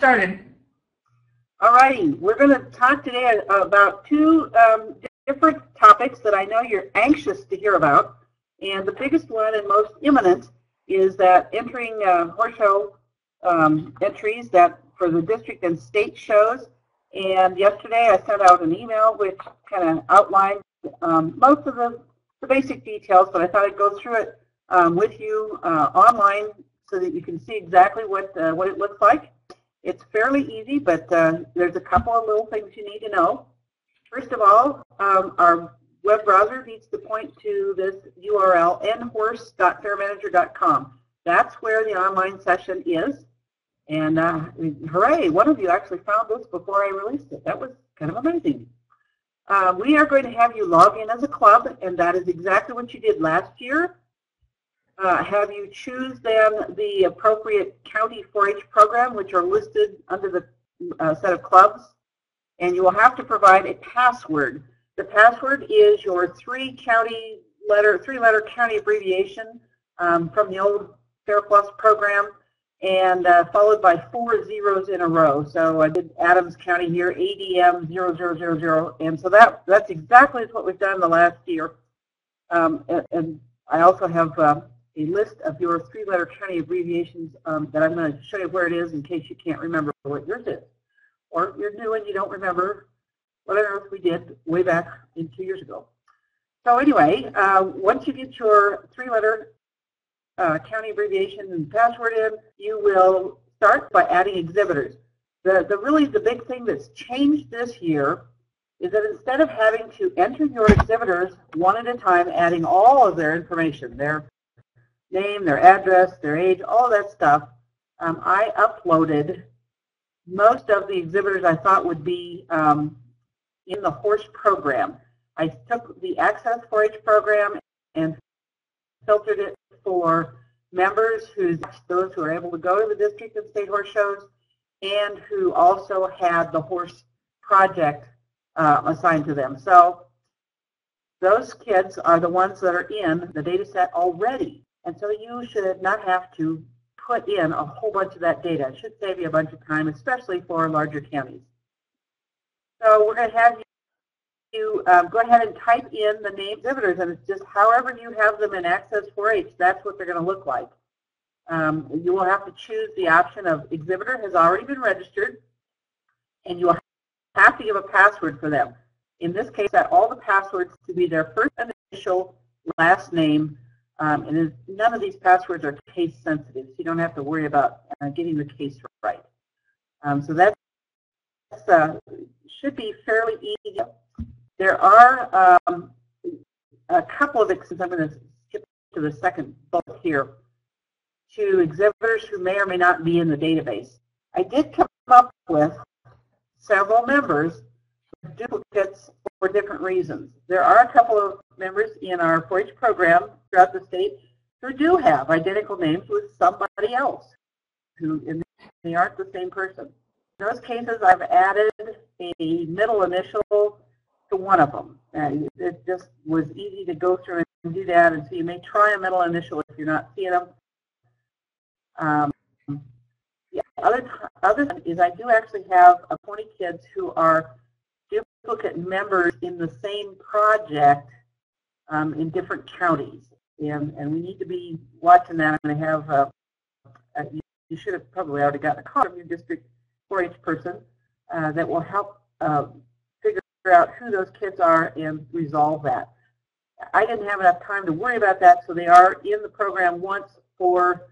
started. All righty, we're going to talk today about two um, different topics that I know you're anxious to hear about. And the biggest one and most imminent is that entering uh, horse show um, entries that for the district and state shows. And yesterday I sent out an email which kind of outlined um, most of the, the basic details, but I thought I'd go through it um, with you uh, online so that you can see exactly what, uh, what it looks like. It's fairly easy, but uh, there's a couple of little things you need to know. First of all, um, our web browser needs to point to this URL, nhorse.fairmanager.com. That's where the online session is. And uh, hooray, one of you actually found this before I released it. That was kind of amazing. Uh, we are going to have you log in as a club, and that is exactly what you did last year uh, have you choose then the appropriate county 4-H program, which are listed under the uh, set of clubs, and you will have to provide a password. The password is your three county letter, three letter county abbreviation um, from the old FairPlus program, and uh, followed by four zeros in a row. So I did Adams County here, ADM 0000, and so that that's exactly what we've done the last year. Um, and, and, I also have uh, a list of your three-letter county abbreviations um, that I'm going to show you where it is in case you can't remember what yours is. Or you're new and you don't remember what on earth we did way back in two years ago. So anyway, uh, once you get your three-letter uh, county abbreviation and password in, you will start by adding exhibitors. The, the really the big thing that's changed this year is that instead of having to enter your exhibitors one at a time, adding all of their information, their name, their address, their age, all that stuff. Um, I uploaded most of the exhibitors I thought would be um, in the horse program. I took the Access 4-H program and filtered it for members who's those who are able to go to the district and state horse shows and who also had the horse project uh, assigned to them. So those kids are the ones that are in the data set already. And so you should not have to put in a whole bunch of that data. It should save you a bunch of time, especially for larger counties. So we're going to have you um, go ahead and type in the name exhibitors, and it's just however you have them in Access 4-H, that's what they're going to look like. Um, you will have to choose the option of exhibitor has already been registered, and you will have to give a password for them. In this case, that all the passwords to be their first initial, last name, um, and none of these passwords are case sensitive, so you don't have to worry about uh, getting the case right. Um, so that uh, should be fairly easy. There are um, a couple of examples. I'm going to skip to the second bullet here to exhibitors who may or may not be in the database. I did come up with several members duplicates for different reasons. There are a couple of members in our 4-H program throughout the state who do have identical names with somebody else who they aren't the same person. In those cases, I've added a middle initial to one of them. And it just was easy to go through and do that. And so you may try a middle initial if you're not seeing them. Um, yeah, other, other is I do actually have 20 kids who are duplicate members in the same project um, in different counties. And, and we need to be watching that. And I have, uh, uh, you, you, should have probably already gotten a call from your district 4-H person uh, that will help uh, figure out who those kids are and resolve that. I didn't have enough time to worry about that, so they are in the program once for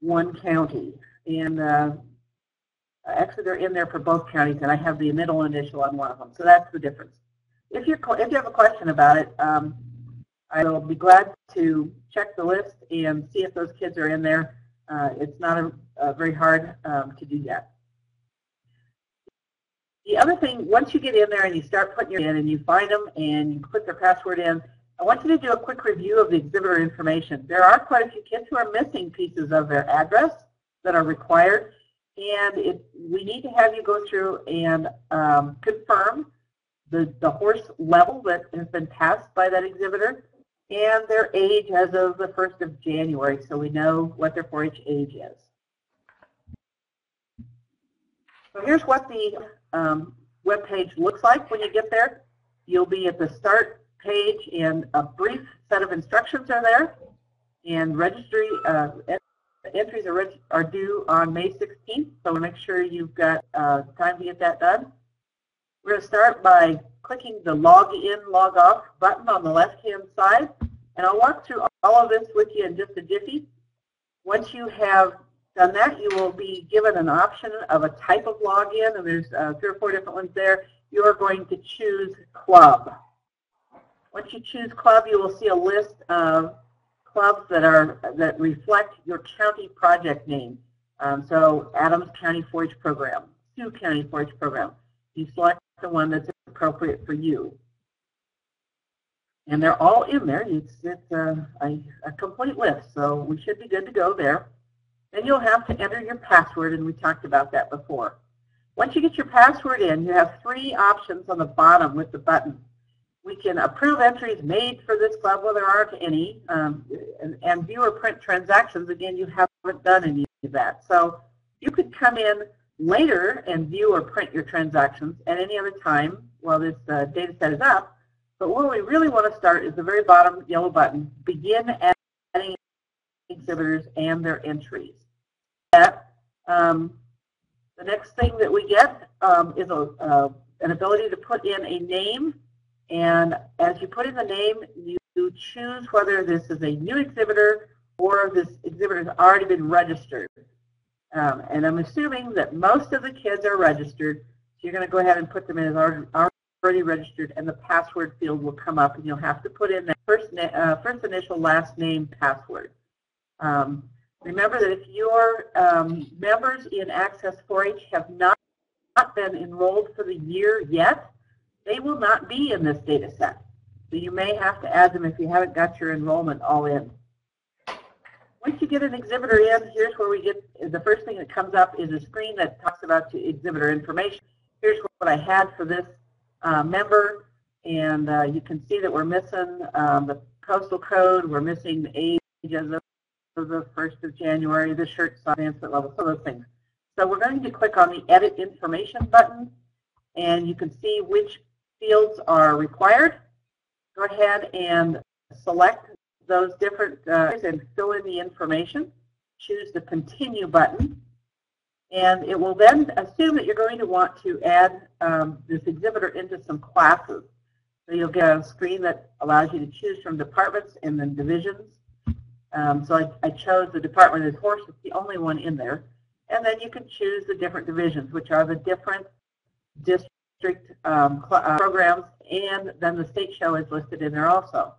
one county. And uh, actually, they're in there for both counties, and I have the middle initial on one of them. So that's the difference. If you if you have a question about it, um, I will be glad to check the list and see if those kids are in there. Uh, it's not a, a very hard um, to do that. The other thing, once you get in there and you start putting your in and you find them and you put their password in, I want you to do a quick review of the exhibitor information. There are quite a few kids who are missing pieces of their address that are required, and it, we need to have you go through and um, confirm the, the horse level that has been passed by that exhibitor, and their age as of the 1st of January, so we know what their 4-H age is. So here's what the um, web page looks like when you get there. You'll be at the start page and a brief set of instructions are there. And registry uh, entries are, are, due on May 16th, so make sure you've got uh, time to get that done. We're going to start by clicking the log in, log off button on the left hand side. And I'll walk through all of this with you in just a jiffy. Once you have done that, you will be given an option of a type of login, and there's uh, three or four different ones there. You are going to choose club. Once you choose club, you will see a list of clubs that are that reflect your county project name. Um, so Adams County 4-H Program, Sioux County 4-H Program. You select the one that's appropriate for you. And they're all in there. It's, it's a, a, a complete list, so we should be good to go there. Then you'll have to enter your password, and we talked about that before. Once you get your password in, you have three options on the bottom with the button. We can approve entries made for this club, well, there aren't any, um, and, and view or print transactions. Again, you haven't done any of that. So you could come in later and view or print your transactions at any other time while this uh, data set is up. But where we really want to start is the very bottom yellow button, begin adding exhibitors and their entries. That, um, the next thing that we get um, is a, uh, an ability to put in a name. And as you put in the name, you choose whether this is a new exhibitor or this exhibitor has already been registered. Um, and I'm assuming that most of the kids are registered, so you're going to go ahead and put them in as already registered, and the password field will come up, and you'll have to put in that first, uh, first initial, last name, password. Um, remember that if your um, members in Access 4-H have not, not been enrolled for the year yet, they will not be in this data set. So you may have to add them if you haven't got your enrollment all in. Once you get an exhibitor in, here's where we get, the first thing that comes up is a screen that talks about exhibitor information. Here's what I had for this uh, member, and uh, you can see that we're missing um, the postal code, we're missing the age as of the 1st of January, the shirt size, advancement level, some of those things. So we're going to click on the Edit Information button, and you can see which fields are required. Go ahead and select those different uh, and fill in the information. Choose the Continue button. And it will then assume that you're going to want to add um, this exhibitor into some classes. So you'll get a screen that allows you to choose from departments and then divisions. Um, so I, I, chose the department as horse. It's the only one in there. And then you can choose the different divisions, which are the different district um, uh, programs, and then the state show is listed in there also.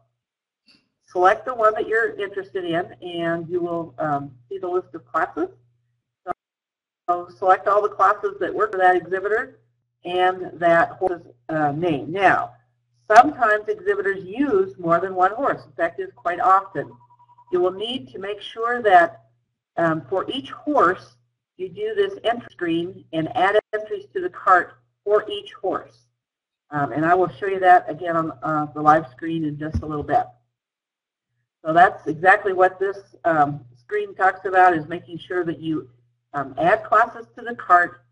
Select the one that you're interested in, and you will um, see the list of classes. So select all the classes that work for that exhibitor and that horse's uh, name. Now, sometimes exhibitors use more than one horse. In fact, it's quite often. You will need to make sure that um, for each horse, you do this entry screen and add entries to the cart for each horse. Um, and I will show you that again on uh, the live screen in just a little bit. So that's exactly what this um, screen talks about is making sure that you um, add classes to the cart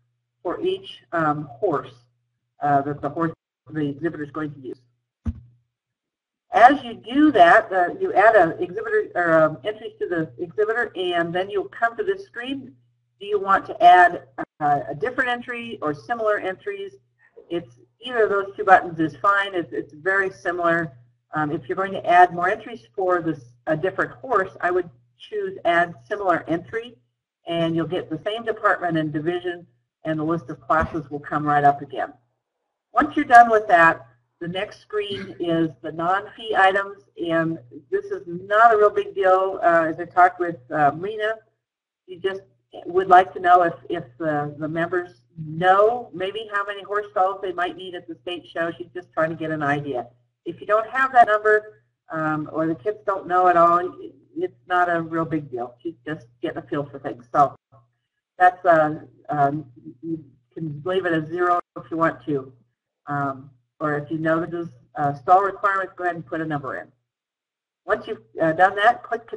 for each um, horse uh, that the horse the exhibitor is going to use. As you do that, uh, you add an exhibitor or um, entries to the exhibitor, and then you'll come to this screen. Do you want to add uh, a different entry or similar entries? It's either of those two buttons is fine. It's, it's very similar. Um, if you're going to add more entries for this a different horse, I would choose add similar entry, and you'll get the same department and division, and the list of classes will come right up again. Once you're done with that, the next screen is the non-fee items, and this is not a real big deal. Uh, as I talked with uh, Lena, you just would like to know if, if the, the members know maybe how many horse stalls they might need at the state show. She's just trying to get an idea. If you don't have that number, um, or the kids don't know at all, it's not a real big deal. She's just getting a feel for things. So that's, uh, um, you can leave it as zero if you want to. Um, or if you know the uh, stall requirements, go ahead and put a number in. Once you've uh, done that, click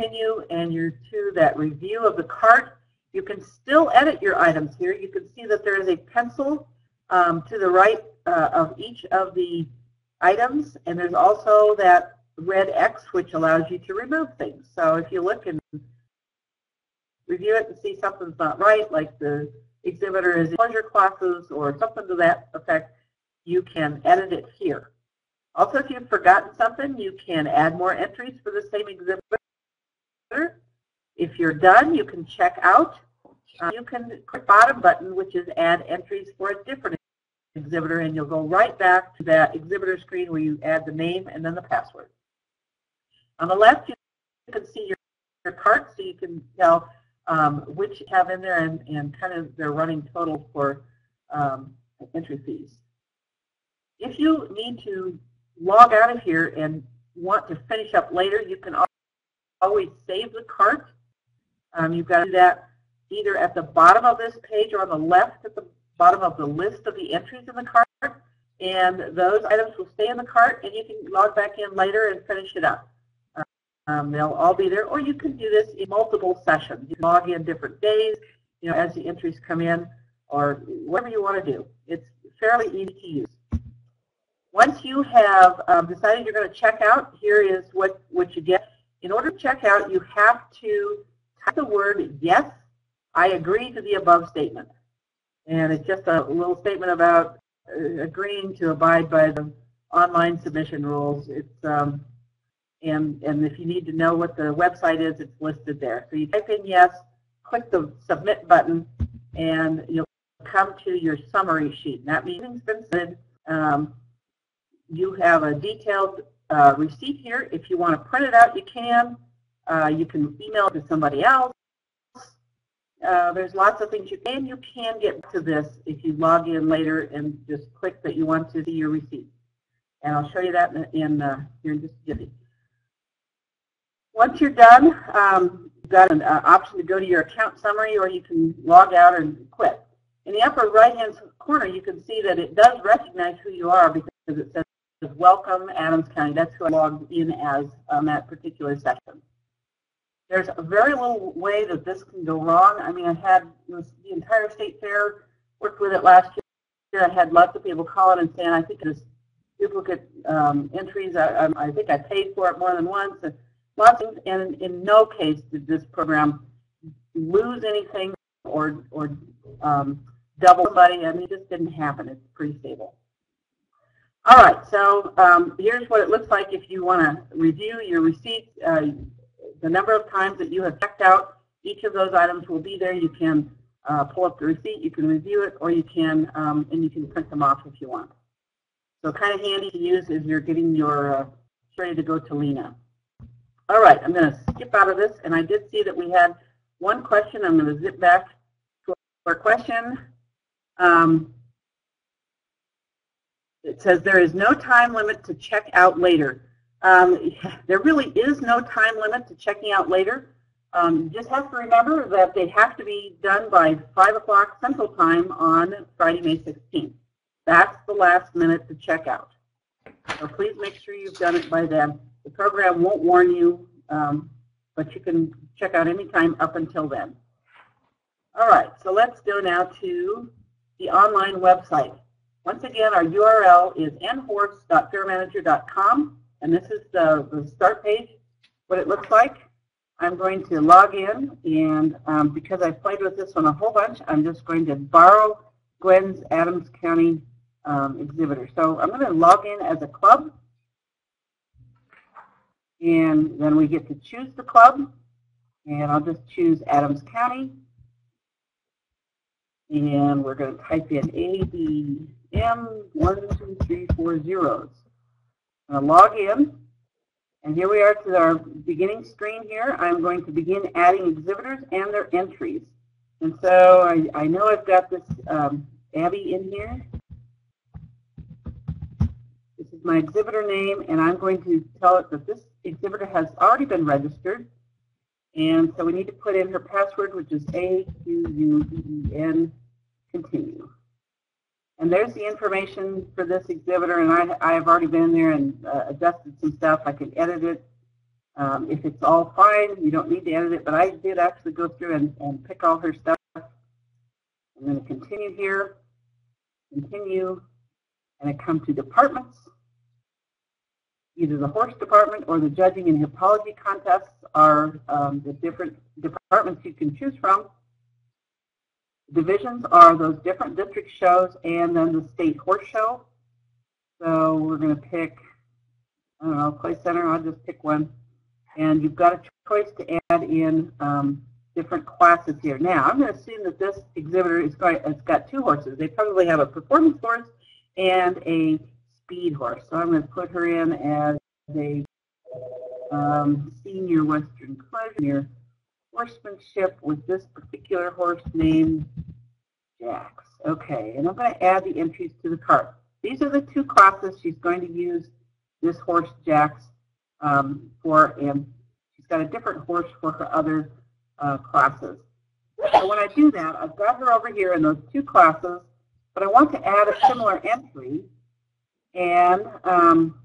continue and you're to that review of the cart You can still edit your items here. You can see that there is a pencil um, to the right uh, of each of the items, and there's also that red X which allows you to remove things. So if you look and review it and see something's not right, like the exhibitor is in classes or something to that effect, you can edit it here. Also, if you've forgotten something, you can add more entries for the same exhibitor. If you're done, you can check out. Uh, you can click bottom button, which is add entries for a different exhibitor, and you'll go right back to that exhibitor screen where you add the name and then the password. On the left, you can see your, your cart, so you can tell um, which have in there and, and kind of their running total for um, entry fees. If you need to log out of here and want to finish up later, you can always save the cart. Um, you've got to do that either at the bottom of this page or on the left at the bottom of the list of the entries in the cart. And those items will stay in the cart and you can log back in later and finish it up. Um, they'll all be there, or you can do this in multiple sessions. You log in different days, you know, as the entries come in, or whatever you want to do. It's fairly easy to use. Once you have um, decided you're going to check out, here is what, what you get. In order to check out, you have to type the word, yes, I agree to the above statement. And it's just a little statement about uh, agreeing to abide by the online submission rules. It's um, and, and if you need to know what the website is, it's listed there. So you type in yes, click the submit button, and you'll come to your summary sheet. That means it's been submitted. Um, you have a detailed uh, receipt here. If you want to print it out, you can. Uh, you can email it to somebody else. Uh, there's lots of things you can. You can get to this if you log in later and just click that you want to see your receipt. And I'll show you that in, in uh, here in just a minute. Once you're done, um, you've got an uh, option to go to your account summary or you can log out and quit. In the upper right-hand corner, you can see that it does recognize who you are because it says welcome Adams County. That's who I logged in as on that particular session. There's very little way that this can go wrong. I mean, I had the entire state fair, worked with it last year. I had lots of people calling and saying, I think it's duplicate um, entries. I, I, I, think I paid for it more than once. And lots of, and in no case did this program lose anything or, or um, double somebody. I mean, it just didn't happen. It's pretty stable. All right, so um, here's what it looks like if you want to review your receipts. Uh, the number of times that you have checked out each of those items will be there. You can uh, pull up the receipt, you can review it, or you can, um, and you can print them off if you want. So kind of handy to use as you're getting your uh, ready to go to Lena. All right, I'm going to skip out of this, and I did see that we had one question. I'm going to zip back to our question. Um, it says there is no time limit to check out later. Um, there really is no time limit to checking out later. Um, you just have to remember that they have to be done by 5 o'clock Central Time on Friday, May 16th. That's the last minute to check out. So please make sure you've done it by then. The program won't warn you, um, but you can check out anytime up until then. All right, so let's go now to the online website. Once again, our URL is nhorse.fairmanager.com, and this is the, the start page, what it looks like. I'm going to log in, and um, because I've played with this one a whole bunch, I'm just going to borrow Gwen's Adams County um, exhibitor. So I'm going to log in as a club, and then we get to choose the club. And I'll just choose Adams County. And we're going to type in ADM one, two, three, four zeros. I'm going to log in. And here we are to our beginning screen here. I'm going to begin adding exhibitors and their entries. And so I, I know I've got this um, Abby in here. This is my exhibitor name, and I'm going to tell it that this exhibitor has already been registered. And so we need to put in her password, which is A-Q-U-E-E-N, continue. And there's the information for this exhibitor, and I, I have already been there and uh, adjusted some stuff. I can edit it. Um, if it's all fine, you don't need to edit it, but I did actually go through and, and pick all her stuff. I'm going to continue here, continue, and I come to departments. Either the horse department or the judging and hippology contests are um, the different departments you can choose from. Divisions are those different district shows and then the state horse show. So we're going to pick, I don't know, Platte Center, I'll just pick one. And you've got a choice to add in um, different classes here. Now, I'm going to assume that this exhibitor is going, it's got two horses. They probably have a performance horse and a speed horse. So I'm going to put her in as a um, senior Western pleasure horsemanship with this particular horse named Jax. Okay, and I'm going to add the entries to the cart. These are the two classes she's going to use this horse Jax um, for, and she's got a different horse for her other uh, classes. So when I do that, I've got her over here in those two classes, but I want to add a similar entry, and um,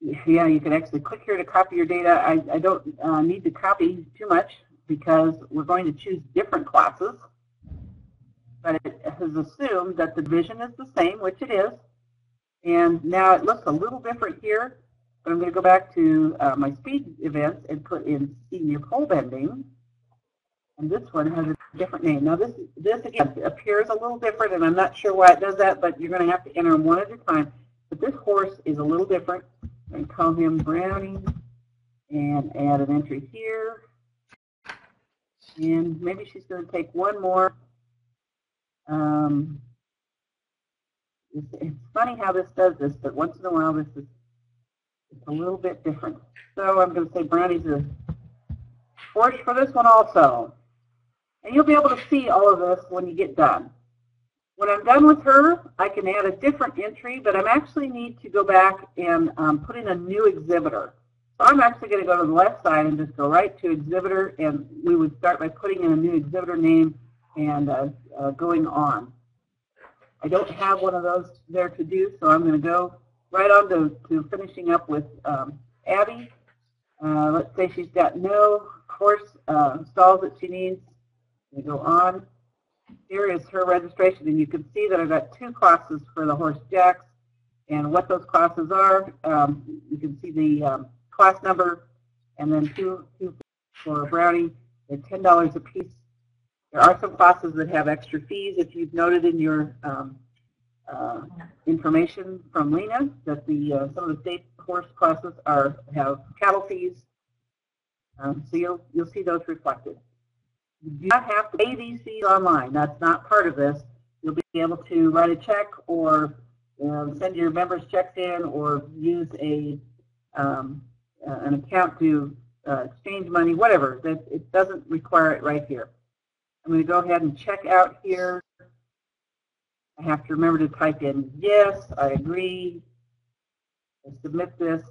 yeah, you can actually click here to copy your data. I, I don't uh, need to copy too much because we're going to choose different classes. But it has assumed that the division is the same, which it is. And now it looks a little different here. But I'm going to go back to uh, my speed events and put in senior pole bending. And this one has a different name. Now this, this again appears a little different, and I'm not sure why it does that, but you're going to have to enter them one at a time. But this horse is a little different and call him Brownie and add an entry here. And maybe she's going to take one more. Um, it's, it's, funny how this does this, but once in a while this is a little bit different. So I'm going to say Brownie's a horse for this one also. And you'll be able to see all of this when you get done. When I'm done with her, I can add a different entry, but I'm actually need to go back and um, put in a new exhibitor. So I'm actually going to go to the left side and just go right to exhibitor, and we would start by putting in a new exhibitor name and uh, uh, going on. I don't have one of those there to do, so I'm going to go right on to, to finishing up with um, Abby. Uh, let's say she's got no course uh, stalls that she needs. We go on here is her registration, and you can see that I've got two classes for the horse Jax and what those classes are. Um, you can see the um, class number, and then two, two for a Brownie. They're ten dollars a piece. There are some classes that have extra fees. If you've noted in your um, uh, information from Lena that the uh, some of the state horse classes are have cattle fees, um, so you'll you'll see those reflected. You do not have to pay these fees online. That's not part of this. You'll be able to write a check or um, send your members checks in or use a um, uh, an account to uh, exchange money, whatever. That it doesn't require it right here. I'm going to go ahead and check out here. I have to remember to type in yes, I agree, I submit this,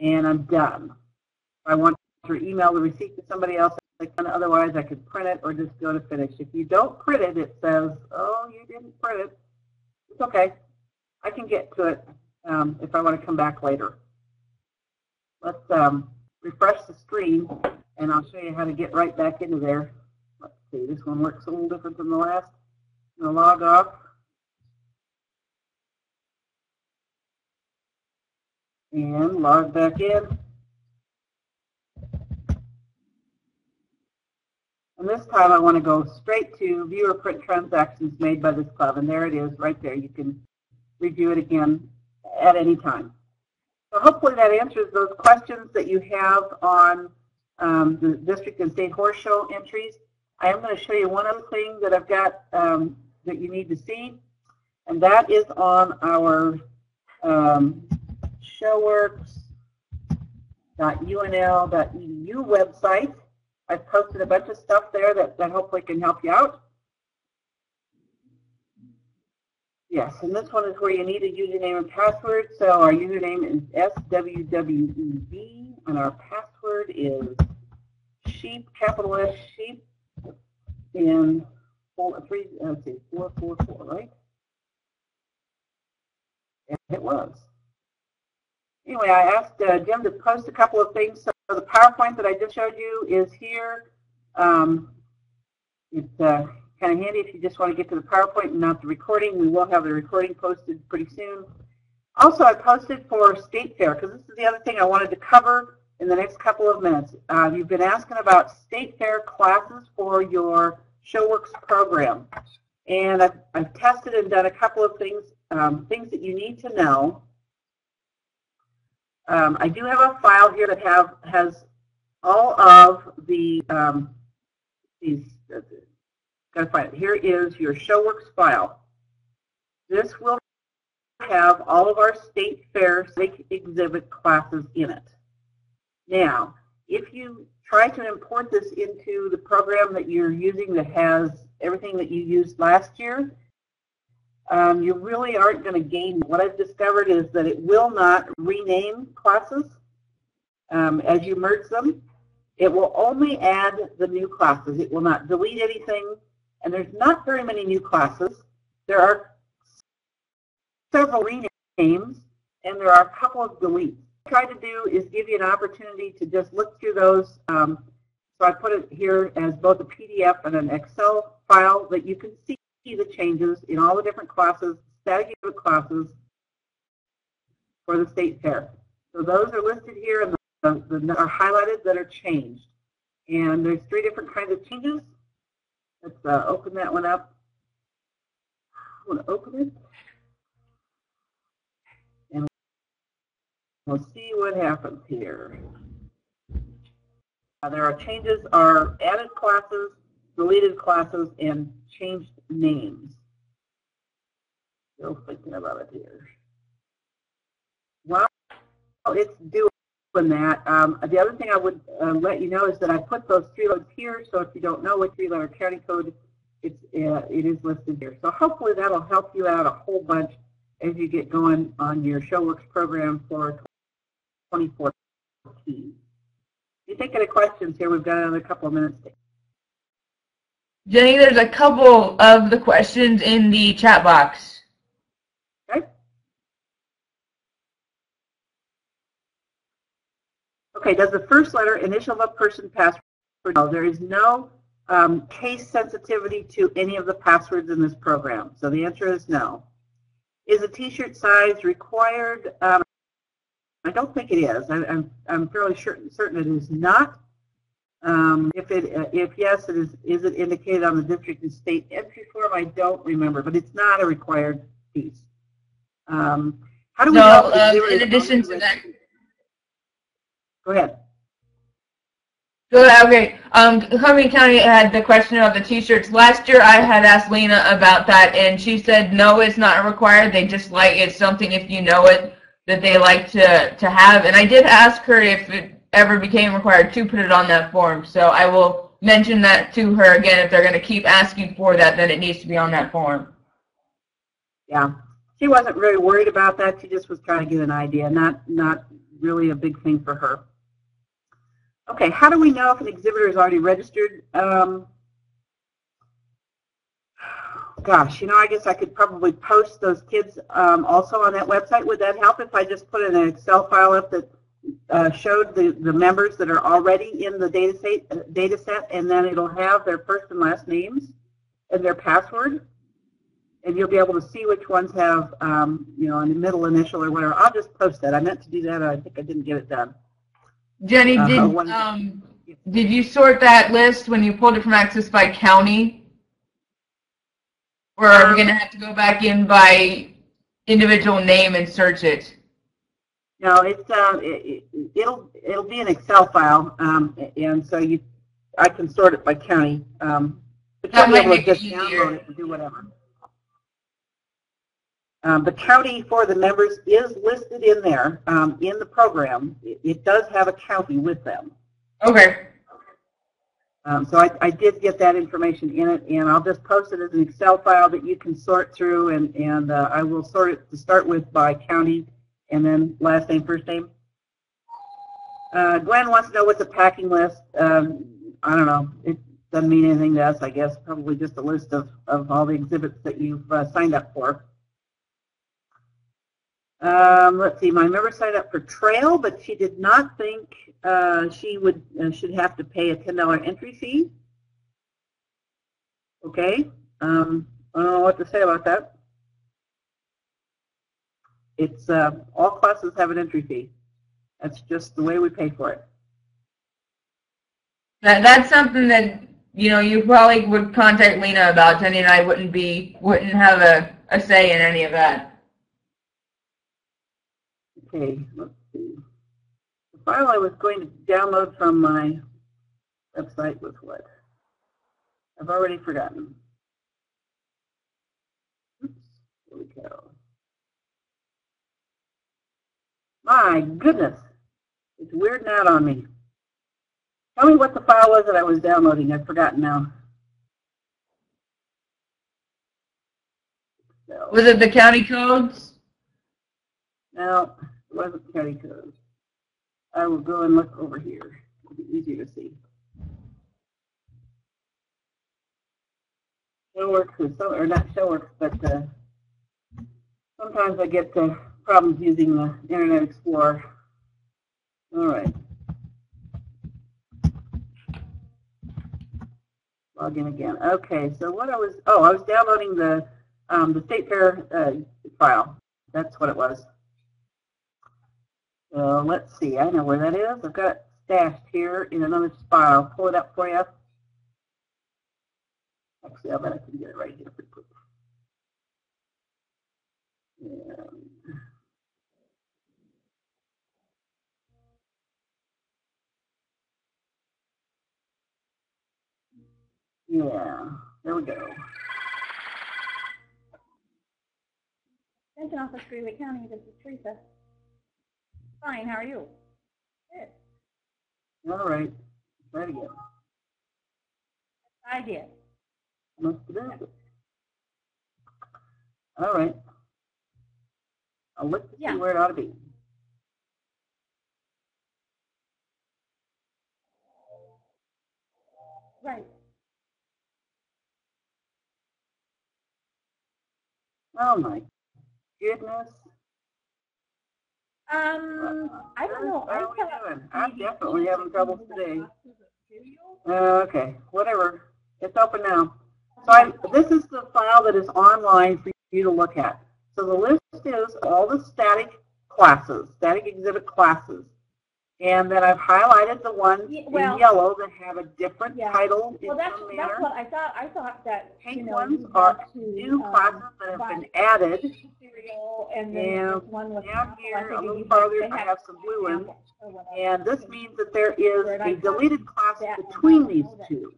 and I'm done. If I want to email the receipt to somebody else, Otherwise, I could print it or just go to finish. If you don't print it, it says, oh, you didn't print it. It's okay. I can get to it um, if I want to come back later. Let's um, refresh the screen, and I'll show you how to get right back into there. Let's see. This one works a little different than the last. I'm going to log off. And log back in. And this time I want to go straight to view or print transactions made by this club. And there it is right there. You can review it again at any time. So hopefully that answers those questions that you have on um, the district and state horse show entries. I am going to show you one other thing that I've got um, that you need to see. And that is on our um, showworks.unl.edu website. I've posted a bunch of stuff there that, that hopefully can help you out. Yes, and this one is where you need a username and password. So our username is SWWEB, and our password is sheep, capital S, sheep, and four, three, let's see, four, four, four, right? And it was. anyway, I asked uh, Jim to post a couple of things. So the PowerPoint that I just showed you is here. Um, it's uh, kind of handy if you just want to get to the PowerPoint and not the recording. We will have the recording posted pretty soon. Also, I posted for State Fair because this is the other thing I wanted to cover in the next couple of minutes. Uh, you've been asking about State Fair classes for your ShowWorks program. And I've, I've tested and done a couple of things, um, things that you need to know. Um, I do have a file here that have has all of the um, these. Uh, gotta find it. Here is your ShowWorks file. This will have all of our state fair exhibit classes in it. Now, if you try to import this into the program that you're using that has everything that you used last year, um, you really aren't going to gain. What I've discovered is that it will not rename classes um, as you merge them. It will only add the new classes. It will not delete anything. And there's not very many new classes. There are several renames, and there are a couple of deletes. What I try to do is give you an opportunity to just look through those. Um, so I put it here as both a PDF and an Excel file that you can see the changes in all the different classes, static classes for the state fair. So those are listed here and the, the, are highlighted that are changed. And there's three different kinds of changes. Let's uh, open that one up. I'm going to open it. And we'll see what happens here. Uh, there are changes are added classes, deleted classes, and changed names. Still thinking about it here. Well, it's doing that. Um, the other thing I would uh, let you know is that I put those three letters here, so if you don't know what three-letter county code, it's, uh, it is listed here. So hopefully that'll help you out a whole bunch as you get going on your ShowWorks program for 2014. If you think of any questions here, we've got another couple of minutes. Jenny, there's a couple of the questions in the chat box. Okay. Okay, does the first letter initial of a person password? No, there is no um, case sensitivity to any of the passwords in this program. So the answer is no. Is a t-shirt size required? Um, I don't think it is. I, I'm, I'm fairly sure, certain it is not. Um, if it, uh, if yes, it is, is it indicated on the district and state entry form? I don't remember, but it's not a required piece. Um, how do we no, know? Um, in addition to that. Go ahead. Good. Okay. Um, Columbia County had the question about the T-shirts. Last year, I had asked Lena about that, and she said no, it's not required. They just like it's something if you know it that they like to to have. And I did ask her if it ever became required to put it on that form. So I will mention that to her again. If they're going to keep asking for that, then it needs to be on that form. Yeah, she wasn't really worried about that. She just was trying to get an idea. Not not really a big thing for her. Okay, how do we know if an exhibitor is already registered? Um, gosh, you know, I guess I could probably post those kids um, also on that website. Would that help if I just put in an Excel file up that uh, showed the, the members that are already in the data set, uh, data set, and then it'll have their first and last names and their password? And you'll be able to see which ones have, um, you know, a middle initial or whatever. I'll just post that. I meant to do that. I think I didn't get it done. Jenny, Uh, did um, did you sort that list when you pulled it from Access by county? Or are we Um, going to have to go back in by individual name and search it? No, it's uh, it, it- it'll it'll be an Excel file, um, and so you, I can sort it by county. Um, but That you'll be might able to it just easier. download it and do whatever. Um, the county for the members is listed in there um, in the program. It, it does have a county with them. Okay. Um, so I, I did get that information in it, and I'll just post it as an Excel file that you can sort through, and, and uh, I will sort it to start with by county, and then last name, first name. Uh, wants to know what's a packing list. Um, I don't know. It doesn't mean anything to us, I guess. Probably just a list of, of all the exhibits that you've uh, signed up for. Um, let's see, my member signed up for trail, but she did not think uh, she would uh, should have to pay a ten dollar entry fee. Okay, um, I don't know what to say about that. It's uh, all classes have an entry fee. That's just the way we pay for it. That, that's something that, you know, you probably would contact Lena about. Jenny and I wouldn't be, wouldn't have a, a say in any of that. Okay, let's see. The file I was going to download from my website was what? I've already forgotten. Oops, here we go. My goodness, it's weirding out on me. Tell me what the file was that I was downloading. I've forgotten now. So, Was it the county codes? no, it wasn't county codes. I will go and look over here. It'll be easier to see. Is so, or not Showworks, but uh, sometimes I get uh, problems using the Internet Explorer. All right. Log in again. Okay, so what I was, oh, I was downloading the um, the State Fair uh, file. That's what it was. So let's see. I know where that is. I've got it stashed here in another file. I'll pull it up for you. Actually, I bet I can get it right here pretty quick. And Yeah, there we go. Extension Office, Greeley County, this is Teresa. Fine, how are you? Good. All right, try it again. I did. Must have been it. All right. I'll look to see where it ought to be. Right. Oh my goodness. Um, I don't know. How are we doing? I'm definitely having trouble today. classes of video. Uh, okay, whatever. It's open now. So I, this is the file that is online for you to look at. So the list is all the static classes, static exhibit classes. And then I've highlighted the ones Ye- in yellow that have a different Yeah. title in Well, that's, some that's what I thought. I thought that, you Pink know, ones you are to, new um, classes that have been added. Cereal and then this one was. Down apple. I here, a little you- farther, they I had have some blue ones. apple or whatever. And this means that there is a deleted class between these two.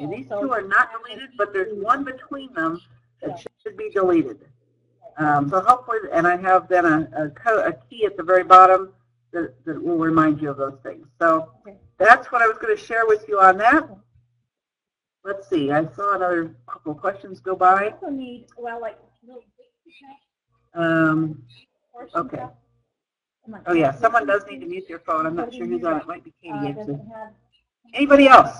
And these two are not deleted, but there's one between them that should be deleted. Um, so hopefully, and I have then a, a, co- a key at the very bottom that, that will remind you of those things. So Okay. that's what I was going to share with you on that. Let's see, I saw another couple questions go by. I also need, well, like, little Um, Okay. stuff. Come on. oh yeah, someone does need to mute their phone. I'm not sure who's on. It might be Uh, Katie actually. Anybody else?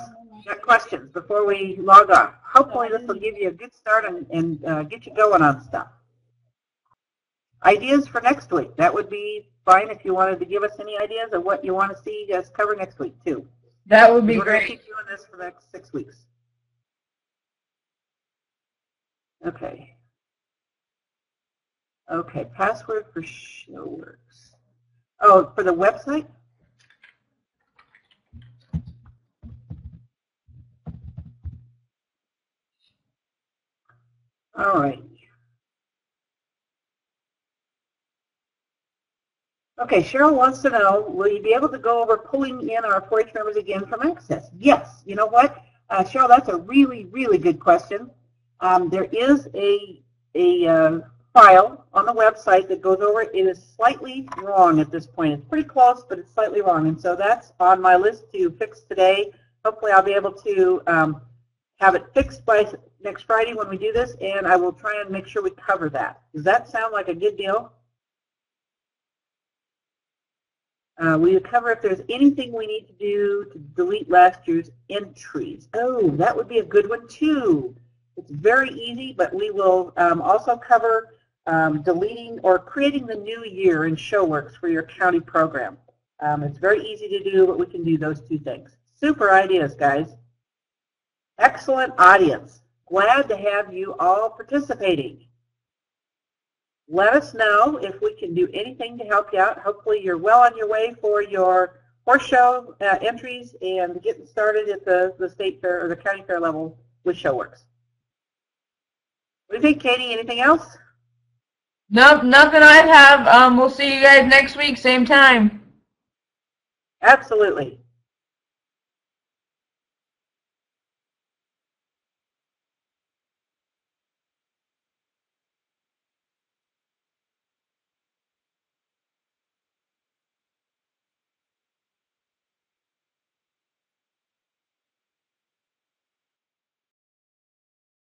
Got questions before we log off? Hopefully this will give you a good start and, and uh, get you going on stuff. Ideas for next week. That would be fine if you wanted to give us any ideas of what you want to see us cover next week too. That would be We're going to great. keep doing this for the next six weeks. Okay. Okay, password for Showworks. Oh, for the website? All right. Okay, Cheryl wants to know, will you be able to go over pulling in our 4-H members again from Access? Yes. You know what, uh, Cheryl, that's a really, really good question. Um, there is a, a uh, file on the website that goes over, it is slightly wrong at this point. It's pretty close, but it's slightly wrong. And so that's on my list to fix today. Hopefully I'll be able to um, have it fixed by next Friday when we do this, and I will try and make sure we cover that. Does that sound like a good deal? Uh, we cover if there's anything we need to do to delete last year's entries. Oh, that would be a good one too. It's very easy, but we will um, also cover um, deleting or creating the new year in ShowWorks for your county program. Um, it's very easy to do, but we can do those two things. Super ideas, guys. Excellent audience. Glad to have you all participating. Let us know if we can do anything to help you out. Hopefully you're well on your way for your horse show uh, entries and getting started at the, the state fair or the county fair level with ShowWorks. What do you think, Katie? Anything else? Nope, nothing I have. Um, we'll see you guys next week, same time. Absolutely.